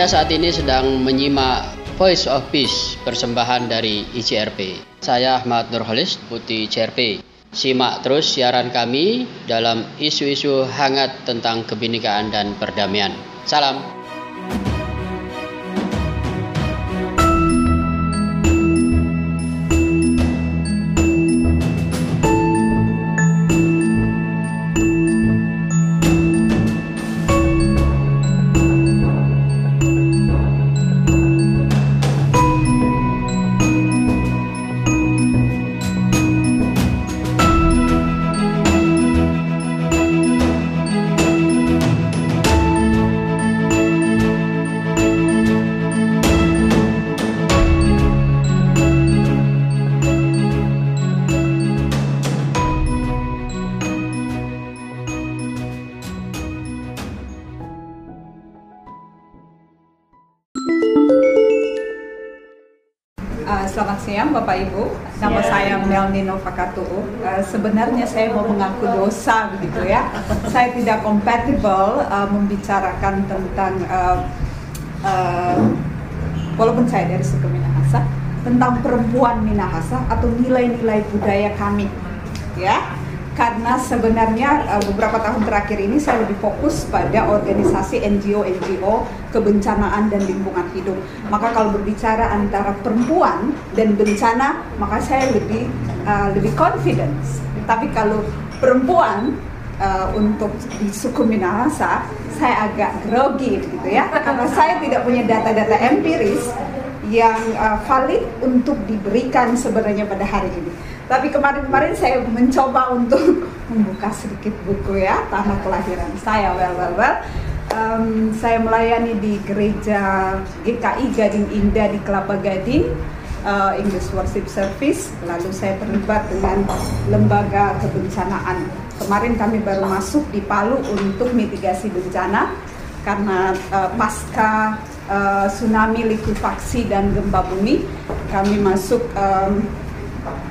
Anda saat ini sedang menyimak Voice of Peace persembahan dari ICRP. Saya Ahmad Nurholis, Putih ICRP. Simak terus siaran kami dalam isu-isu hangat tentang kebinekaan dan perdamaian. Salam. Sebenarnya saya mau mengaku dosa begitu ya. saya tidak compatible uh, membicarakan tentang uh, uh, walaupun saya dari suku Minahasa tentang perempuan Minahasa atau nilai-nilai budaya kami. Ya karena sebenarnya uh, beberapa tahun terakhir ini saya lebih fokus pada organisasi NGO-NGO kebencanaan dan lingkungan hidup. Maka kalau berbicara antara perempuan dan bencana, maka saya lebih uh, lebih confidence. Tapi kalau perempuan uh, untuk di suku Minahasa, saya agak grogi gitu ya, karena saya tidak punya data-data empiris yang uh, valid untuk diberikan sebenarnya pada hari ini. Tapi kemarin-kemarin saya mencoba untuk membuka sedikit buku ya tanah kelahiran saya. Well, well, well. Um, saya melayani di gereja GKI Gading Indah di Kelapa Gading, uh, English Worship Service. Lalu saya terlibat dengan lembaga kebencanaan. Kemarin kami baru masuk di Palu untuk mitigasi bencana karena uh, pasca uh, tsunami likuifaksi dan gempa bumi kami masuk um,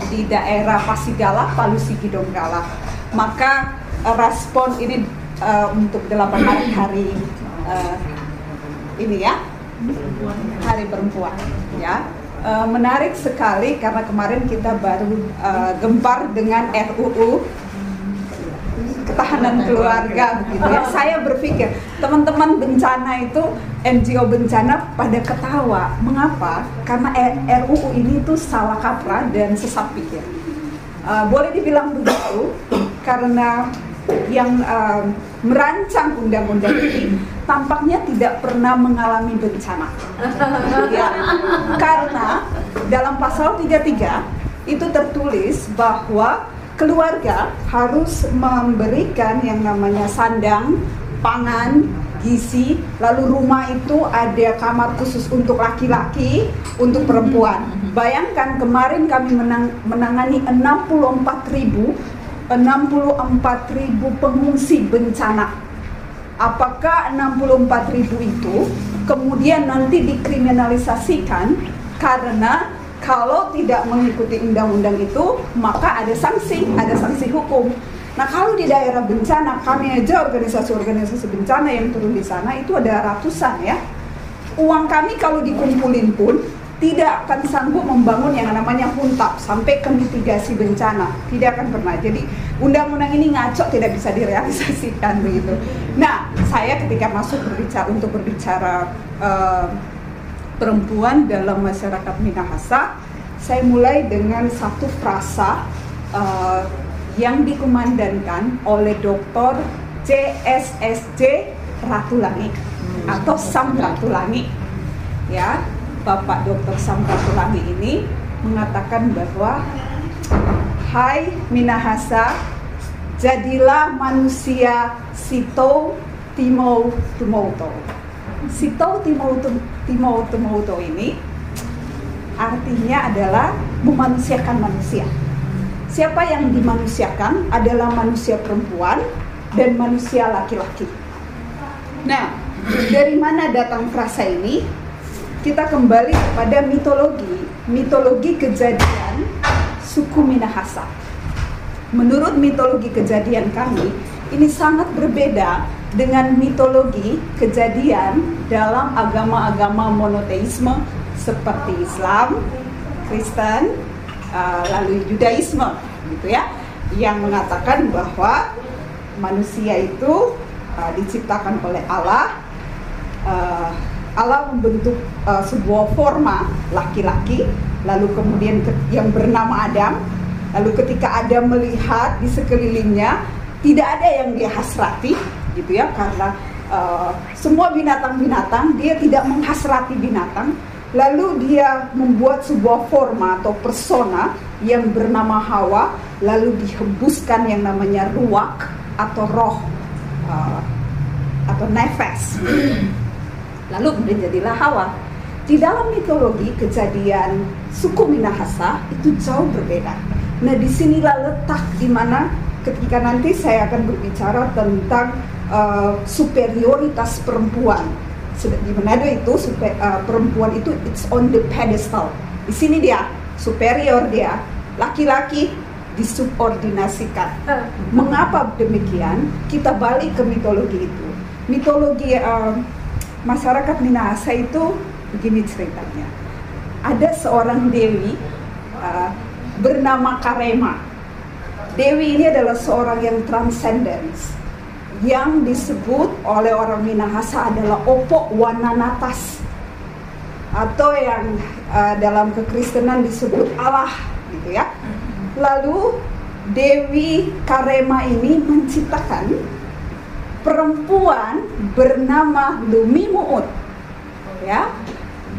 di daerah Pasigala, Palu Sigi Donggala. Maka uh, respon ini uh, untuk delapan hari hari uh, ini ya, Hari Perempuan ya. Uh, menarik sekali karena kemarin kita baru uh, gempar dengan RUU ketahanan keluarga begitu ya. Saya berpikir teman-teman bencana itu NGO bencana pada ketawa. Mengapa? Karena RUU ini itu salah kaprah dan sesat pikir. Uh, boleh dibilang begitu karena yang uh, merancang undang-undang ini tampaknya tidak pernah mengalami bencana. ya, karena dalam pasal 33 itu tertulis bahwa keluarga harus memberikan yang namanya sandang, pangan, gizi, lalu rumah itu ada kamar khusus untuk laki-laki, untuk perempuan. Bayangkan kemarin kami menang, menangani 64 ribu 64 ribu pengungsi bencana. Apakah 64 ribu itu kemudian nanti dikriminalisasikan karena kalau tidak mengikuti undang-undang itu maka ada sanksi, ada sanksi hukum. Nah kalau di daerah bencana kami aja organisasi-organisasi bencana yang turun di sana itu ada ratusan ya. Uang kami kalau dikumpulin pun tidak akan sanggup membangun yang namanya huntap sampai ke mitigasi bencana tidak akan pernah jadi undang-undang ini ngaco tidak bisa direalisasikan begitu nah saya ketika masuk berbicara untuk berbicara uh, perempuan dalam masyarakat Minahasa, saya mulai dengan satu frasa uh, yang dikumandangkan oleh Dr. JSSJ Ratulangi hmm. atau Sam Ratulangi. Ya, Bapak Dr. Sam Ratulangi ini mengatakan bahwa Hai Minahasa, jadilah manusia Sito Timo Tumoto. Sito Timoto, Timoto ini artinya adalah memanusiakan manusia. Siapa yang dimanusiakan adalah manusia perempuan dan manusia laki-laki. Nah, dari mana datang frasa ini? Kita kembali kepada mitologi, mitologi kejadian suku Minahasa. Menurut mitologi kejadian kami, ini sangat berbeda dengan mitologi kejadian dalam agama-agama monoteisme seperti Islam, Kristen, uh, lalu Judaisme, gitu ya, yang mengatakan bahwa manusia itu uh, diciptakan oleh Allah, uh, Allah membentuk uh, sebuah forma laki-laki, lalu kemudian yang bernama Adam, lalu ketika Adam melihat di sekelilingnya tidak ada yang dia hasrati, gitu ya, karena uh, semua binatang-binatang dia tidak menghasrati binatang, Lalu dia membuat sebuah forma atau persona yang bernama Hawa, lalu dihembuskan yang namanya ruak atau roh uh, atau nefes. Lalu kemudian jadilah Hawa. Di dalam mitologi kejadian suku Minahasa itu jauh berbeda. Nah di sinilah letak di mana ketika nanti saya akan berbicara tentang uh, superioritas perempuan di Manado itu super, uh, perempuan itu it's on the pedestal. Di sini dia superior dia, laki-laki disubordinasikan. Uh. Mengapa demikian? Kita balik ke mitologi itu. Mitologi uh, masyarakat Minahasa itu begini ceritanya. Ada seorang dewi uh, bernama Karema. Dewi ini adalah seorang yang transcendence yang disebut oleh orang Minahasa adalah Opo Wananatas atau yang uh, dalam kekristenan disebut Allah gitu ya. Lalu Dewi Karema ini menciptakan perempuan bernama Lumi Muut ya.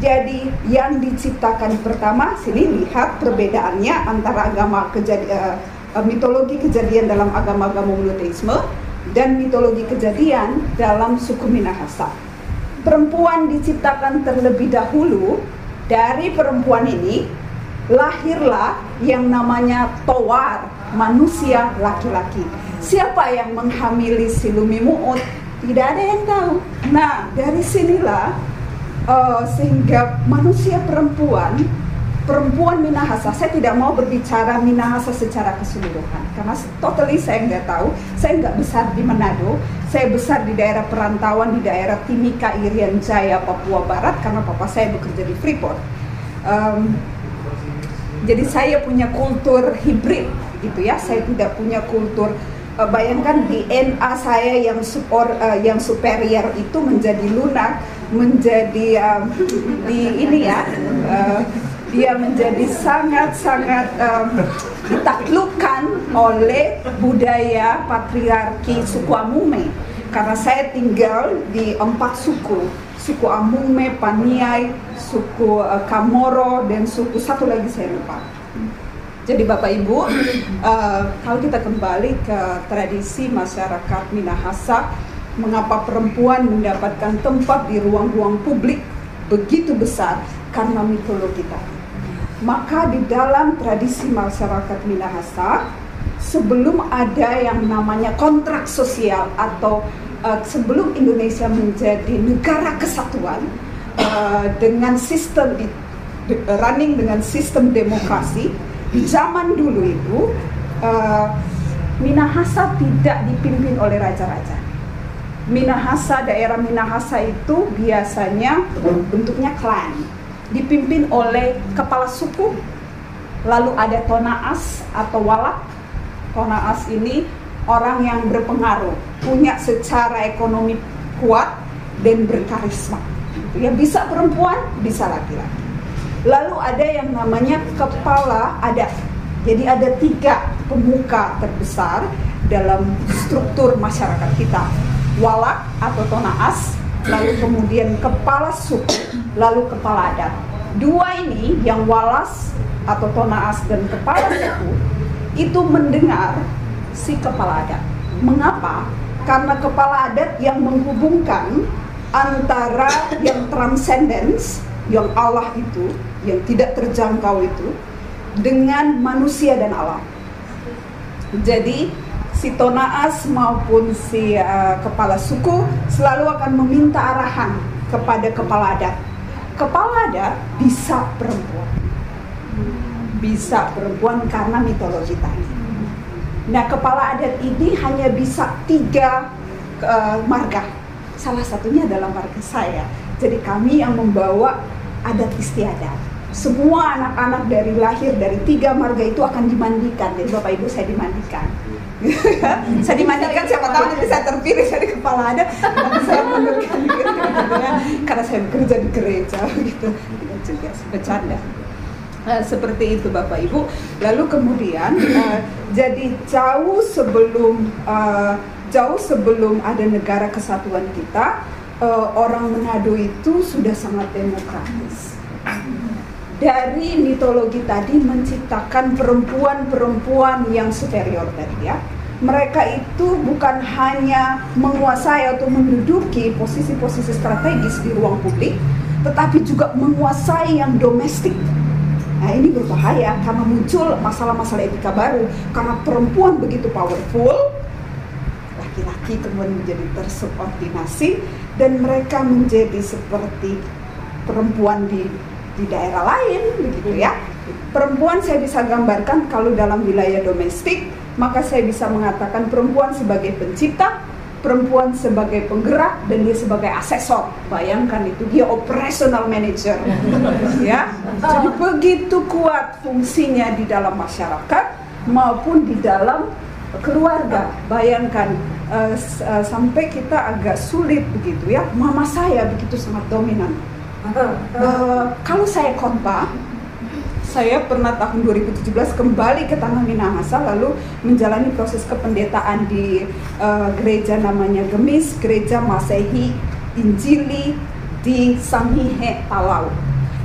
Jadi yang diciptakan pertama sini lihat perbedaannya antara agama kejadian uh, mitologi kejadian dalam agama-agama monoteisme dan mitologi kejadian dalam suku Minahasa. Perempuan diciptakan terlebih dahulu dari perempuan ini lahirlah yang namanya Towar, manusia laki-laki. Siapa yang menghamili Silumi Mu'ud? Tidak ada yang tahu. Nah, dari sinilah uh, sehingga manusia perempuan perempuan Minahasa, saya tidak mau berbicara Minahasa secara keseluruhan karena totally saya nggak tahu. Saya nggak besar di Manado, saya besar di daerah perantauan di daerah Timika, Irian Jaya, Papua Barat karena papa saya bekerja di Freeport. Um, jadi saya punya kultur hibrid gitu ya. Saya tidak punya kultur uh, bayangkan DNA saya yang super uh, yang superior itu menjadi lunak, menjadi um, di ini ya. Uh, dia menjadi sangat-sangat um, ditaklukkan oleh budaya patriarki suku Amume karena saya tinggal di empat suku suku Amume, Paniai, suku uh, Kamoro dan suku satu lagi saya lupa. Jadi Bapak Ibu, uh, kalau kita kembali ke tradisi masyarakat Minahasa, mengapa perempuan mendapatkan tempat di ruang-ruang publik begitu besar? Karena mitologi tadi maka di dalam tradisi masyarakat Minahasa sebelum ada yang namanya kontrak sosial atau uh, sebelum Indonesia menjadi negara kesatuan uh, dengan sistem di, running dengan sistem demokrasi di zaman dulu itu uh, Minahasa tidak dipimpin oleh raja-raja. Minahasa daerah Minahasa itu biasanya bentuknya klan dipimpin oleh kepala suku, lalu ada tonaas atau walak. Tonaas ini orang yang berpengaruh, punya secara ekonomi kuat dan berkarisma. Ya bisa perempuan, bisa laki-laki. Lalu ada yang namanya kepala adat. Jadi ada tiga pemuka terbesar dalam struktur masyarakat kita. Walak atau tonaas, lalu kemudian kepala suku, lalu kepala adat. Dua ini yang walas atau tonaas dan kepala suku itu mendengar si kepala adat. Mengapa? Karena kepala adat yang menghubungkan antara yang transcendence, yang Allah itu, yang tidak terjangkau itu, dengan manusia dan alam. Jadi si Tonaas maupun si uh, kepala suku selalu akan meminta arahan kepada kepala adat. Kepala adat bisa perempuan, bisa perempuan karena mitologi tadi. Nah kepala adat ini hanya bisa tiga uh, marga. Salah satunya adalah marga saya. Jadi kami yang membawa adat istiadat semua anak-anak dari lahir dari tiga marga itu akan dimandikan. Jadi bapak ibu saya dimandikan. saya dimandikan siapa tahu nanti saya terpilih dari kepala ada nanti saya mundurkan diri gitu ya. karena saya bekerja di gereja gitu tidak juga bercanda uh, seperti itu bapak ibu lalu kemudian uh, jadi jauh sebelum uh, jauh sebelum ada negara kesatuan kita uh, orang Manado itu sudah sangat demokratis dari mitologi tadi menciptakan perempuan-perempuan yang superior tadi ya. Mereka itu bukan hanya menguasai atau menduduki posisi-posisi strategis di ruang publik, tetapi juga menguasai yang domestik. Nah ini berbahaya karena muncul masalah-masalah etika baru karena perempuan begitu powerful, laki-laki kemudian menjadi tersubordinasi dan mereka menjadi seperti perempuan di di daerah lain begitu ya. Perempuan saya bisa gambarkan kalau dalam wilayah domestik, maka saya bisa mengatakan perempuan sebagai pencipta, perempuan sebagai penggerak dan dia sebagai asesor. Bayangkan itu dia operational manager. ya. Jadi begitu kuat fungsinya di dalam masyarakat maupun di dalam keluarga. Bayangkan uh, uh, sampai kita agak sulit begitu ya. Mama saya begitu sangat dominan Uh, kalau saya khotbah, saya pernah tahun 2017 kembali ke Tanah Minahasa lalu menjalani proses kependetaan di uh, gereja namanya Gemis, gereja Masehi Injili di Sangihe Talau.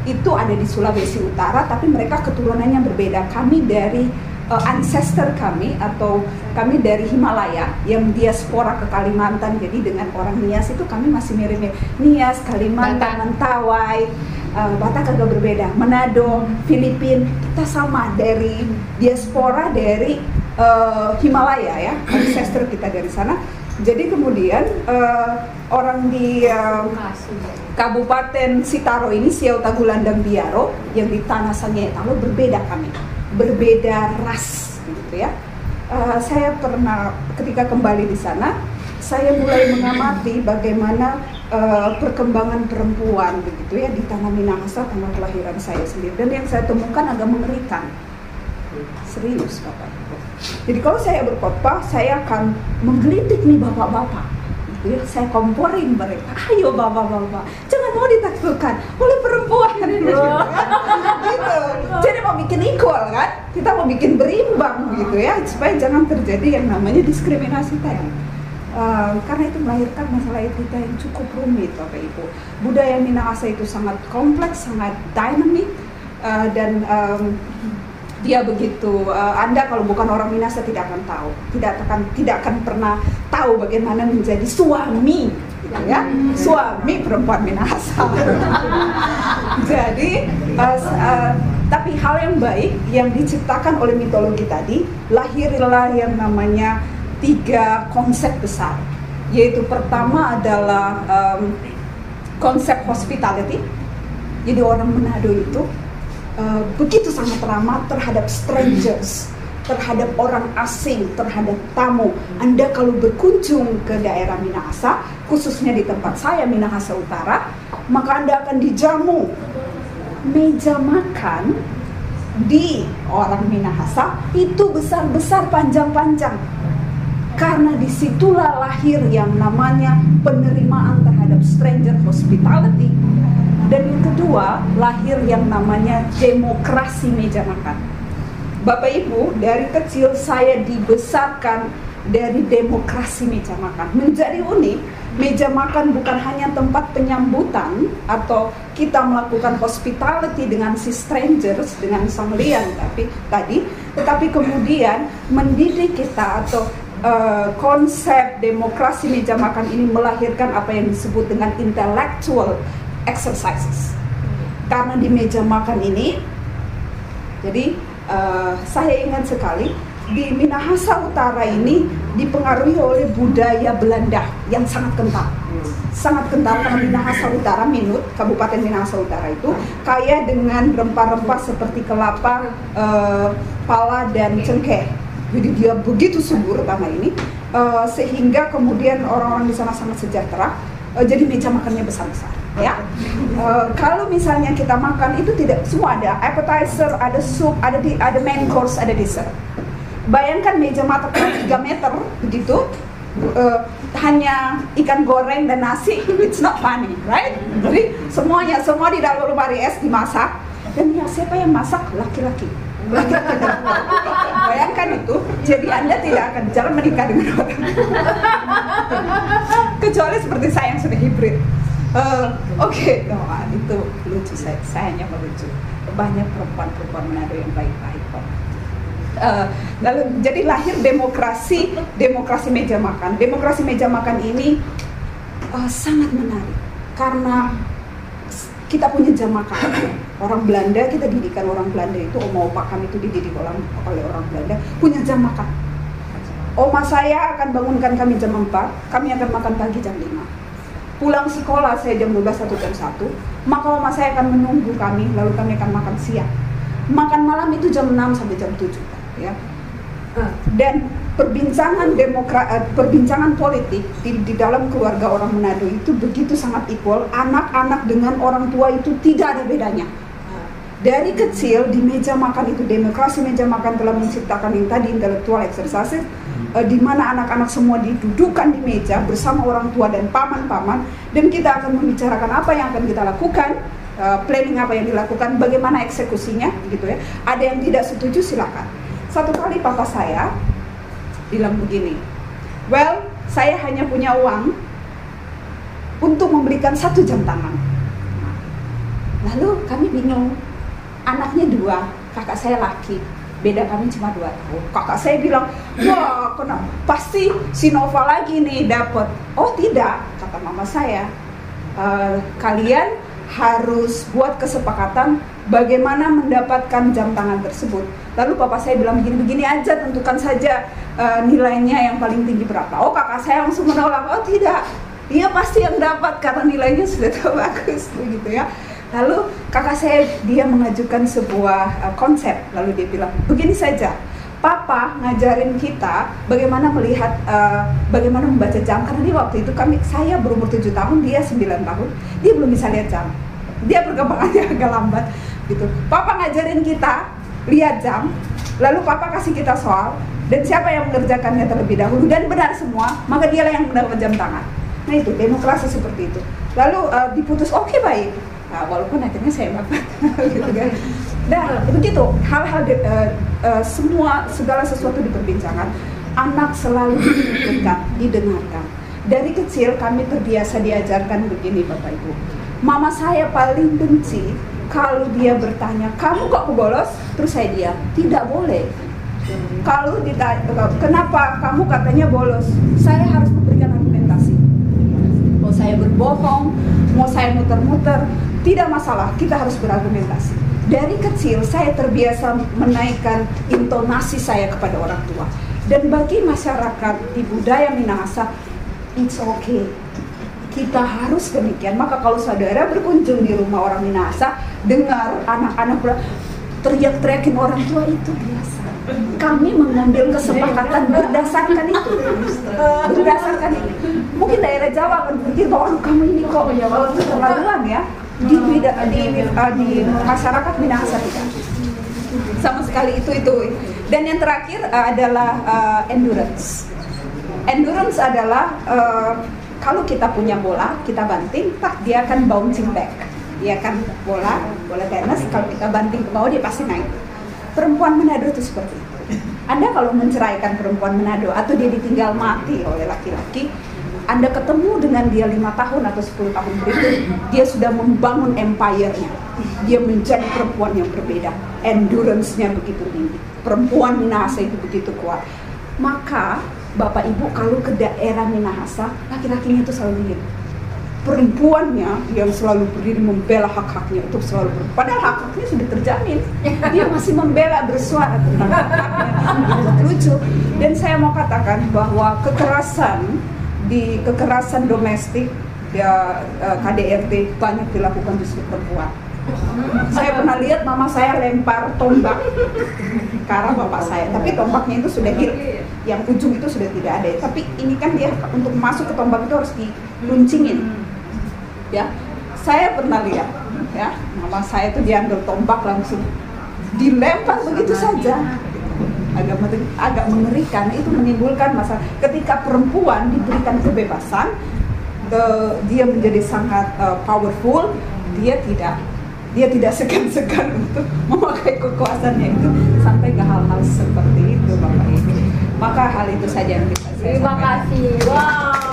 Itu ada di Sulawesi Utara, tapi mereka keturunannya berbeda. Kami dari uh, ancestor kami atau kami dari Himalaya yang diaspora ke Kalimantan. Jadi dengan orang Nias itu kami masih mirip-mirip Nias, Kalimantan, Mentawai uh, Batak agak berbeda. Manado, Filipin kita sama dari diaspora dari uh, Himalaya ya ancestor kita dari sana. Jadi kemudian uh, orang di uh, Kabupaten Sitaro ini Siau Tagulandang Biaro yang di Tanah Sangetalo berbeda kami berbeda ras gitu ya. Uh, saya pernah ketika kembali di sana, saya mulai mengamati bagaimana uh, perkembangan perempuan begitu ya di tanah Minahasa, tanah kelahiran saya sendiri. Dan yang saya temukan agak mengerikan. Serius Bapak Jadi kalau saya berkhotbah, saya akan menggelitik nih bapak-bapak ya saya komporin mereka ayo bapak-bapak jangan mau ditaklukkan oleh perempuan gitu, jadi mau bikin equal kan? Kita mau bikin berimbang gitu ya supaya jangan terjadi yang namanya diskriminasi tadi. Uh, karena itu melahirkan masalah etika yang cukup rumit Bapak Ibu. Budaya Minahasa itu sangat kompleks, sangat dynamic uh, dan um, dia begitu uh, Anda kalau bukan orang Minasa tidak akan tahu tidak akan tidak akan pernah tahu bagaimana menjadi suami ya. Suami perempuan Minasa jadi uh, uh, tapi hal yang baik yang diciptakan oleh mitologi tadi lahirlah yang namanya tiga konsep besar. Yaitu pertama adalah um, konsep hospitality. Jadi orang Manado itu uh, begitu sangat ramah terhadap strangers, terhadap orang asing, terhadap tamu. Anda kalau berkunjung ke daerah Minahasa, khususnya di tempat saya Minahasa Utara, maka Anda akan dijamu meja makan di orang Minahasa itu besar-besar panjang-panjang karena di situlah lahir yang namanya penerimaan terhadap stranger hospitality dan yang kedua, lahir yang namanya demokrasi meja makan. Bapak Ibu, dari kecil saya dibesarkan dari demokrasi meja makan. Menjadi unik, meja makan bukan hanya tempat penyambutan atau kita melakukan hospitality dengan si strangers, dengan sang lian tapi tadi, tetapi kemudian mendidik kita atau uh, konsep demokrasi meja makan ini melahirkan apa yang disebut dengan intellectual exercises. Karena di meja makan ini, jadi uh, saya ingat sekali di Minahasa Utara ini dipengaruhi oleh budaya Belanda yang sangat kental. Sangat kental karena Minahasa Utara, Minut, Kabupaten Minahasa Utara itu kaya dengan rempah-rempah seperti kelapa, uh, pala dan cengkeh. Jadi dia begitu subur tanah ini uh, sehingga kemudian orang-orang di sana sangat sejahtera. Uh, jadi meja makannya besar-besar, ya. Uh, kalau misalnya kita makan itu tidak semua ada appetizer, ada sup, ada di, ada main course, ada dessert. Bayangkan meja makan 3 meter begitu, uh, hanya ikan goreng dan nasi, it's not funny, right? Jadi semuanya semua di dalam lemari es dimasak dan ya siapa yang masak laki-laki Bayangkan itu, jadi Anda tidak akan jalan menikah dengan orang. Kecuali seperti saya yang sudah hibrid. Uh, Oke, okay. no, itu lucu saya, saya hanya melucu. Banyak perempuan-perempuan Manado yang baik-baik kok. Uh, lalu jadi lahir demokrasi demokrasi meja makan. Demokrasi meja makan ini uh, sangat menarik karena kita punya jam makan. Orang Belanda kita didikan orang Belanda itu oma opa kami itu dididik oleh orang Belanda punya jam makan. Oma saya akan bangunkan kami jam 4, kami akan makan pagi jam 5. Pulang sekolah saya jam 12 atau jam 1, maka oma saya akan menunggu kami lalu kami akan makan siang. Makan malam itu jam 6 sampai jam 7 ya. Dan perbincangan demokra eh, perbincangan politik di, di dalam keluarga orang Manado itu begitu sangat equal anak-anak dengan orang tua itu tidak ada bedanya dari kecil di meja makan itu demokrasi meja makan telah menciptakan yang tadi intellectual exercises uh, di mana anak-anak semua didudukkan di meja bersama orang tua dan paman-paman dan kita akan membicarakan apa yang akan kita lakukan uh, planning apa yang dilakukan bagaimana eksekusinya gitu ya. Ada yang tidak setuju silakan. Satu kali papa saya bilang begini, well saya hanya punya uang untuk membelikan satu jam tangan. Lalu kami bingung, anaknya dua, kakak saya laki, beda kami cuma dua tahun. Kakak saya bilang, wah kenapa? Pasti si Nova lagi nih dapat. Oh tidak, kata mama saya, uh, kalian harus buat kesepakatan bagaimana mendapatkan jam tangan tersebut. Lalu papa saya bilang begini-begini aja, tentukan saja uh, nilainya yang paling tinggi berapa. Oh kakak saya langsung menolak, oh tidak, dia pasti yang dapat karena nilainya sudah bagus, begitu ya. Lalu kakak saya dia mengajukan sebuah uh, konsep, lalu dia bilang begini saja, Papa ngajarin kita bagaimana melihat uh, bagaimana membaca jam. Karena dia waktu itu kami saya berumur 7 tahun dia 9 tahun dia belum bisa lihat jam. Dia perkembangannya agak lambat gitu. Papa ngajarin kita lihat jam lalu Papa kasih kita soal dan siapa yang mengerjakannya terlebih dahulu dan benar semua maka dialah yang mendapat jam tangan. Nah itu demokrasi seperti itu. Lalu uh, diputus oke okay, baik Nah, walaupun akhirnya saya dapat gitu kan. Nah, begitu hal-hal uh, uh, semua segala sesuatu diperbincangkan. Anak selalu dekat, didengarkan. Dari kecil kami terbiasa diajarkan begini Bapak Ibu. Mama saya paling benci kalau dia bertanya, "Kamu kok bolos?" Terus saya diam. Tidak boleh. Kalau ditanya, "Kenapa kamu katanya bolos?" Saya harus memberikan argumentasi. Mau saya berbohong, mau saya muter-muter, tidak masalah, kita harus berargumentasi. Dari kecil saya terbiasa menaikkan intonasi saya kepada orang tua. Dan bagi masyarakat di budaya Minahasa, it's okay. Kita harus demikian. Maka kalau saudara berkunjung di rumah orang Minahasa, dengar anak-anak teriak-teriakin orang tua itu biasa. Kami mengambil kesepakatan berdasarkan itu, berdasarkan itu. Mungkin daerah Jawa akan berpikir bahwa kamu ini kok ya terlaluan ya di bida, di, uh, di masyarakat Minahasa tidak sama sekali itu itu. Dan yang terakhir uh, adalah uh, endurance. Endurance adalah uh, kalau kita punya bola kita banting tak dia akan bouncing back. Dia akan bola bola tenis kalau kita banting ke bawah dia pasti naik. Perempuan Manado itu seperti itu. Anda kalau menceraikan perempuan Manado atau dia ditinggal mati oleh laki-laki anda ketemu dengan dia lima tahun atau 10 tahun berikut, dia sudah membangun empire-nya. Dia menjadi perempuan yang berbeda. Endurance-nya begitu tinggi. Perempuan Minahasa itu begitu kuat. Maka, Bapak Ibu kalau ke daerah Minahasa, laki-lakinya itu selalu mirip. Perempuannya yang selalu berdiri membela hak-haknya untuk selalu ber... Padahal hak-haknya sudah terjamin. Dia masih membela bersuara tentang hak-haknya. Dan saya mau katakan bahwa kekerasan di kekerasan domestik ya, eh, KDRT banyak dilakukan justru perempuan Saya pernah lihat mama saya lempar tombak ke arah bapak saya, tapi tombaknya itu sudah hilang, yang ujung itu sudah tidak ada. Tapi ini kan dia untuk masuk ke tombak itu harus diluncingin, ya. Saya pernah lihat, ya, mama saya itu diambil tombak langsung dilempar begitu saja agak agak mengerikan itu menimbulkan masalah. Ketika perempuan diberikan kebebasan the, dia menjadi sangat uh, powerful dia tidak dia tidak segan-segan untuk memakai kekuasaannya itu sampai ke hal-hal seperti itu bapak ibu. Maka hal itu saja yang bisa saya terima kasih. Wow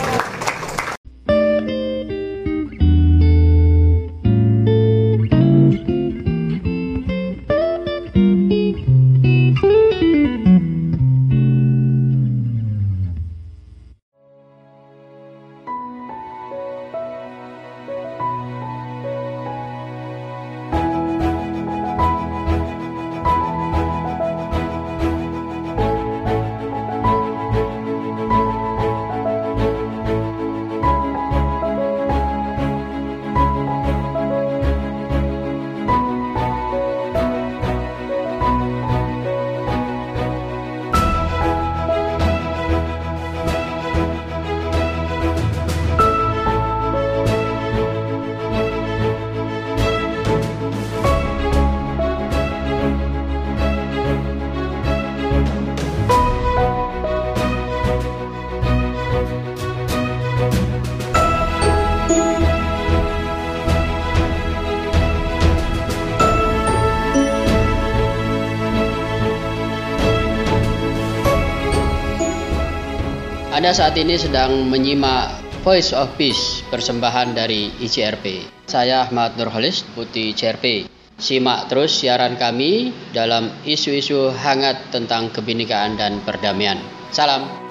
Anda saat ini sedang menyimak Voice of Peace persembahan dari ICRP. Saya Ahmad Nurholis, Putih CRP. Simak terus siaran kami dalam isu-isu hangat tentang kebinekaan dan perdamaian. Salam.